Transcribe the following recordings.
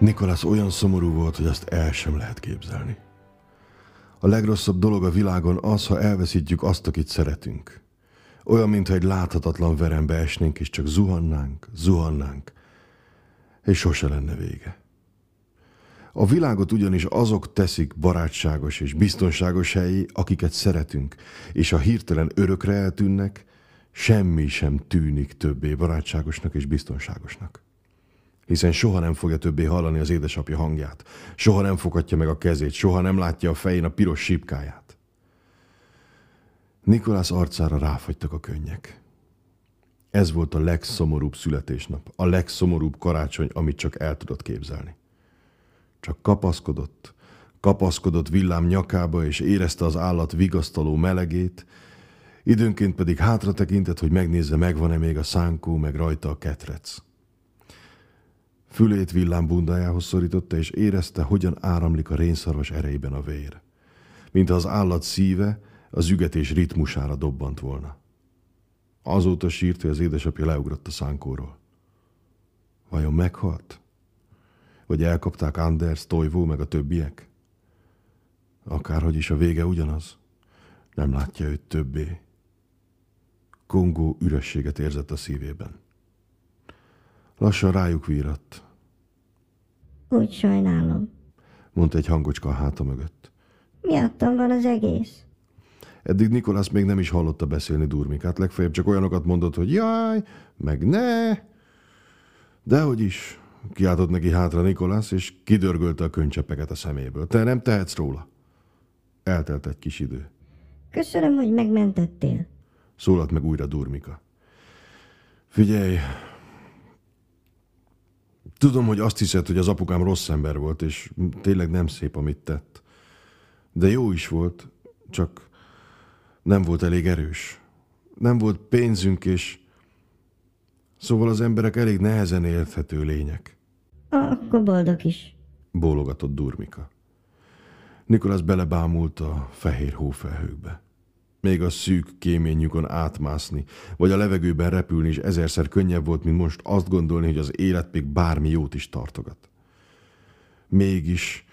Nikolász olyan szomorú volt, hogy azt el sem lehet képzelni. A legrosszabb dolog a világon az, ha elveszítjük azt, akit szeretünk. Olyan, mintha egy láthatatlan verembe esnénk, és csak zuhannánk, zuhannánk, és sose lenne vége. A világot ugyanis azok teszik barátságos és biztonságos helyi, akiket szeretünk, és ha hirtelen örökre eltűnnek, semmi sem tűnik többé barátságosnak és biztonságosnak. Hiszen soha nem fogja többé hallani az édesapja hangját, soha nem foghatja meg a kezét, soha nem látja a fején a piros sípkáját. Nikolász arcára ráfagytak a könnyek. Ez volt a legszomorúbb születésnap, a legszomorúbb karácsony, amit csak el tudott képzelni. Csak kapaszkodott, kapaszkodott villám nyakába, és érezte az állat vigasztaló melegét, időnként pedig hátra tekintett, hogy megnézze, megvan-e még a szánkó, meg rajta a ketrec. Fülét villám bundájához szorította, és érezte, hogyan áramlik a rénszarvas erejében a vér. Mintha az állat szíve az ügetés ritmusára dobbant volna. Azóta sírt, hogy az édesapja leugrott a szánkóról. Vajon meghalt? Vagy elkapták Anders, Toivó meg a többiek? Akárhogy is a vége ugyanaz. Nem látja őt többé. Kongó ürességet érzett a szívében. Lassan rájuk víratt. Úgy sajnálom. Mondta egy hangocska a háta mögött. Miattam van az egész. Eddig Nikolász még nem is hallotta beszélni Durmikát, legfeljebb csak olyanokat mondott, hogy jaj, meg ne. Dehogy is, kiáltott neki hátra Nikolász, és kidörgölte a könycsepeket a szeméből. Te nem tehetsz róla. Eltelt egy kis idő. Köszönöm, hogy megmentettél. Szólalt meg újra Durmika. Figyelj, tudom, hogy azt hiszed, hogy az apukám rossz ember volt, és tényleg nem szép, amit tett. De jó is volt, csak nem volt elég erős. Nem volt pénzünk, és szóval az emberek elég nehezen érthető lények. Akkor boldog is. Bólogatott Durmika. Nikolász belebámult a fehér hófelhőkbe. Még a szűk kéményükön átmászni, vagy a levegőben repülni is ezerszer könnyebb volt, mint most azt gondolni, hogy az élet még bármi jót is tartogat. Mégis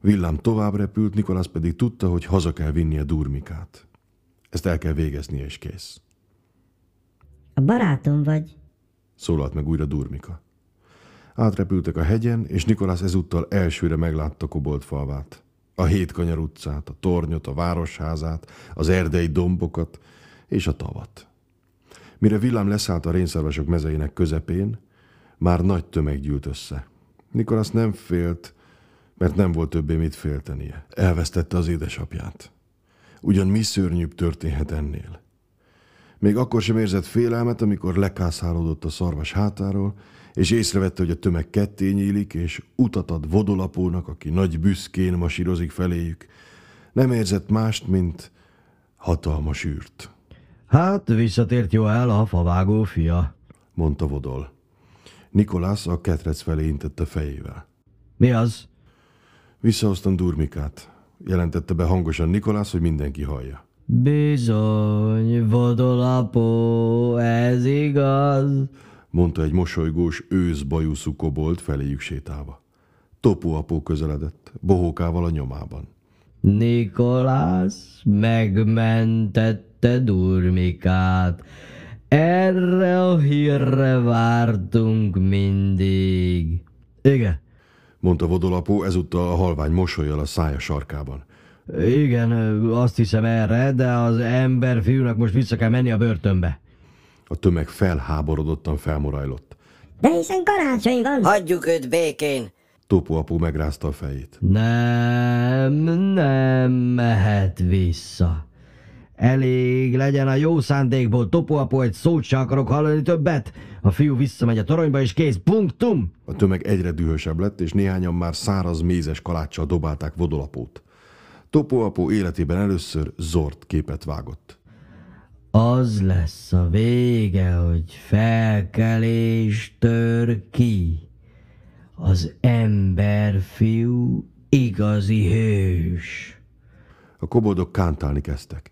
villám tovább repült, Nikolász pedig tudta, hogy haza kell vinnie Durmikát. Ezt el kell végeznie, és kész. A barátom vagy. Szólalt meg újra Durmika. Átrepültek a hegyen, és Nikolász ezúttal elsőre meglátta Kobolt falvát. A hétkanyar utcát, a tornyot, a városházát, az erdei dombokat és a tavat. Mire villám leszállt a rénszarvasok mezeinek közepén, már nagy tömeg gyűlt össze. Nikolász nem félt, mert nem volt többé mit féltenie. Elvesztette az édesapját. Ugyan mi szörnyűbb történhet ennél? Még akkor sem érzett félelmet, amikor lekászálódott a szarvas hátáról, és észrevette, hogy a tömeg ketté nyílik, és utat ad vodolapónak, aki nagy büszkén masírozik feléjük. Nem érzett mást, mint hatalmas űrt. Hát, visszatért jó el a favágó fia, mondta Vodol. Nikolász a ketrec felé intette fejével. Mi az? Visszahoztam Durmikát jelentette be hangosan Nikolász, hogy mindenki hallja. Bizony, vodolapó, ez igaz, mondta egy mosolygós őszbajuszú kobolt feléjük sétálva. Topó apó közeledett, bohókával a nyomában. Nikolász megmentette Durmikát. Erre a hírre vártunk mindig. Igen, mondta vodolapó ezúttal a halvány mosolyjal a szája sarkában. Igen, azt hiszem erre, de az ember fiúnak most vissza kell menni a börtönbe. A tömeg felháborodottan felmorajlott. De hiszen karácsony van. Hagyjuk őt békén. Topó apu megrázta a fejét. Nem, nem mehet vissza. Elég legyen a jó szándékból, topóapó, egy szót se akarok hallani többet. A fiú visszamegy a toronyba, és kész, punktum! A tömeg egyre dühösebb lett, és néhányan már száraz mézes kaláccsal dobálták vodolapót. Topóapó életében először zord képet vágott. Az lesz a vége, hogy felkelés tör ki. Az emberfiú igazi hős. A koboldok kántálni kezdtek.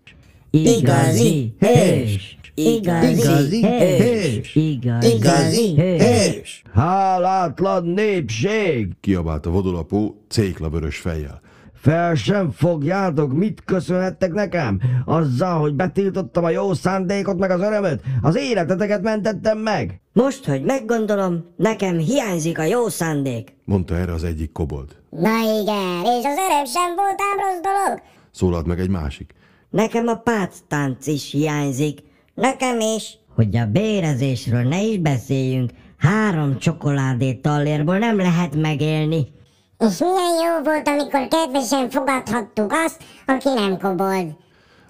Igazi hős! Igazi Igazi hős! Igazi Igazi hős! Hálátlan népség! Kiabálta vodolapó céklavörös fejjel. Fel sem fogjátok, mit köszönhettek nekem? Azzal, hogy betiltottam a jó szándékot meg az örömöt? Az életeteket mentettem meg! Most, hogy meggondolom, nekem hiányzik a jó szándék. Mondta erre az egyik kobold. Na igen, és az öröm sem volt ám rossz dolog? Szólalt meg egy másik. Nekem a páctánc is hiányzik. Nekem is. Hogy a bérezésről ne is beszéljünk, három csokoládé tallérból nem lehet megélni. És milyen jó volt, amikor kedvesen fogadhattuk azt, aki nem kobold.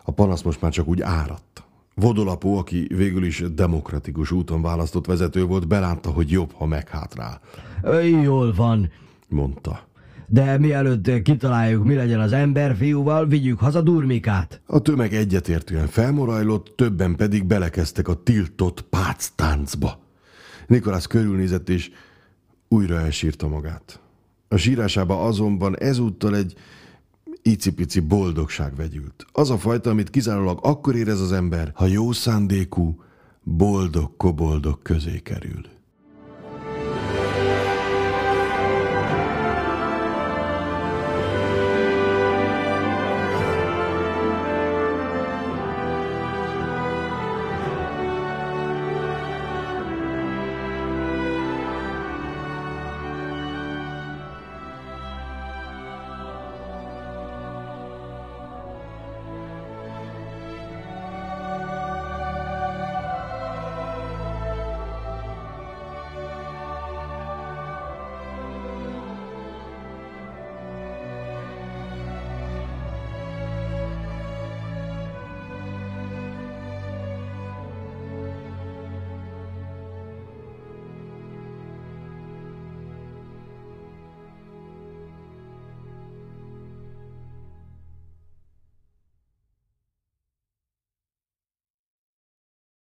A panasz most már csak úgy áradt. Vodolapó, aki végül is demokratikus úton választott vezető volt, belátta, hogy jobb, ha meghátrál. Jól van, Mondta. de mielőtt kitaláljuk, mi legyen az emberfiúval, vigyük haza Durmikát. A tömeg egyetértően felmorajlott, többen pedig belekezdtek a tiltott páctáncba. Nikolász körülnézett és újra elsírta magát. A sírásába azonban ezúttal egy icipici boldogság vegyült. Az a fajta, amit kizárólag akkor érez az ember, ha jó szándékú, boldog koboldog közé kerül.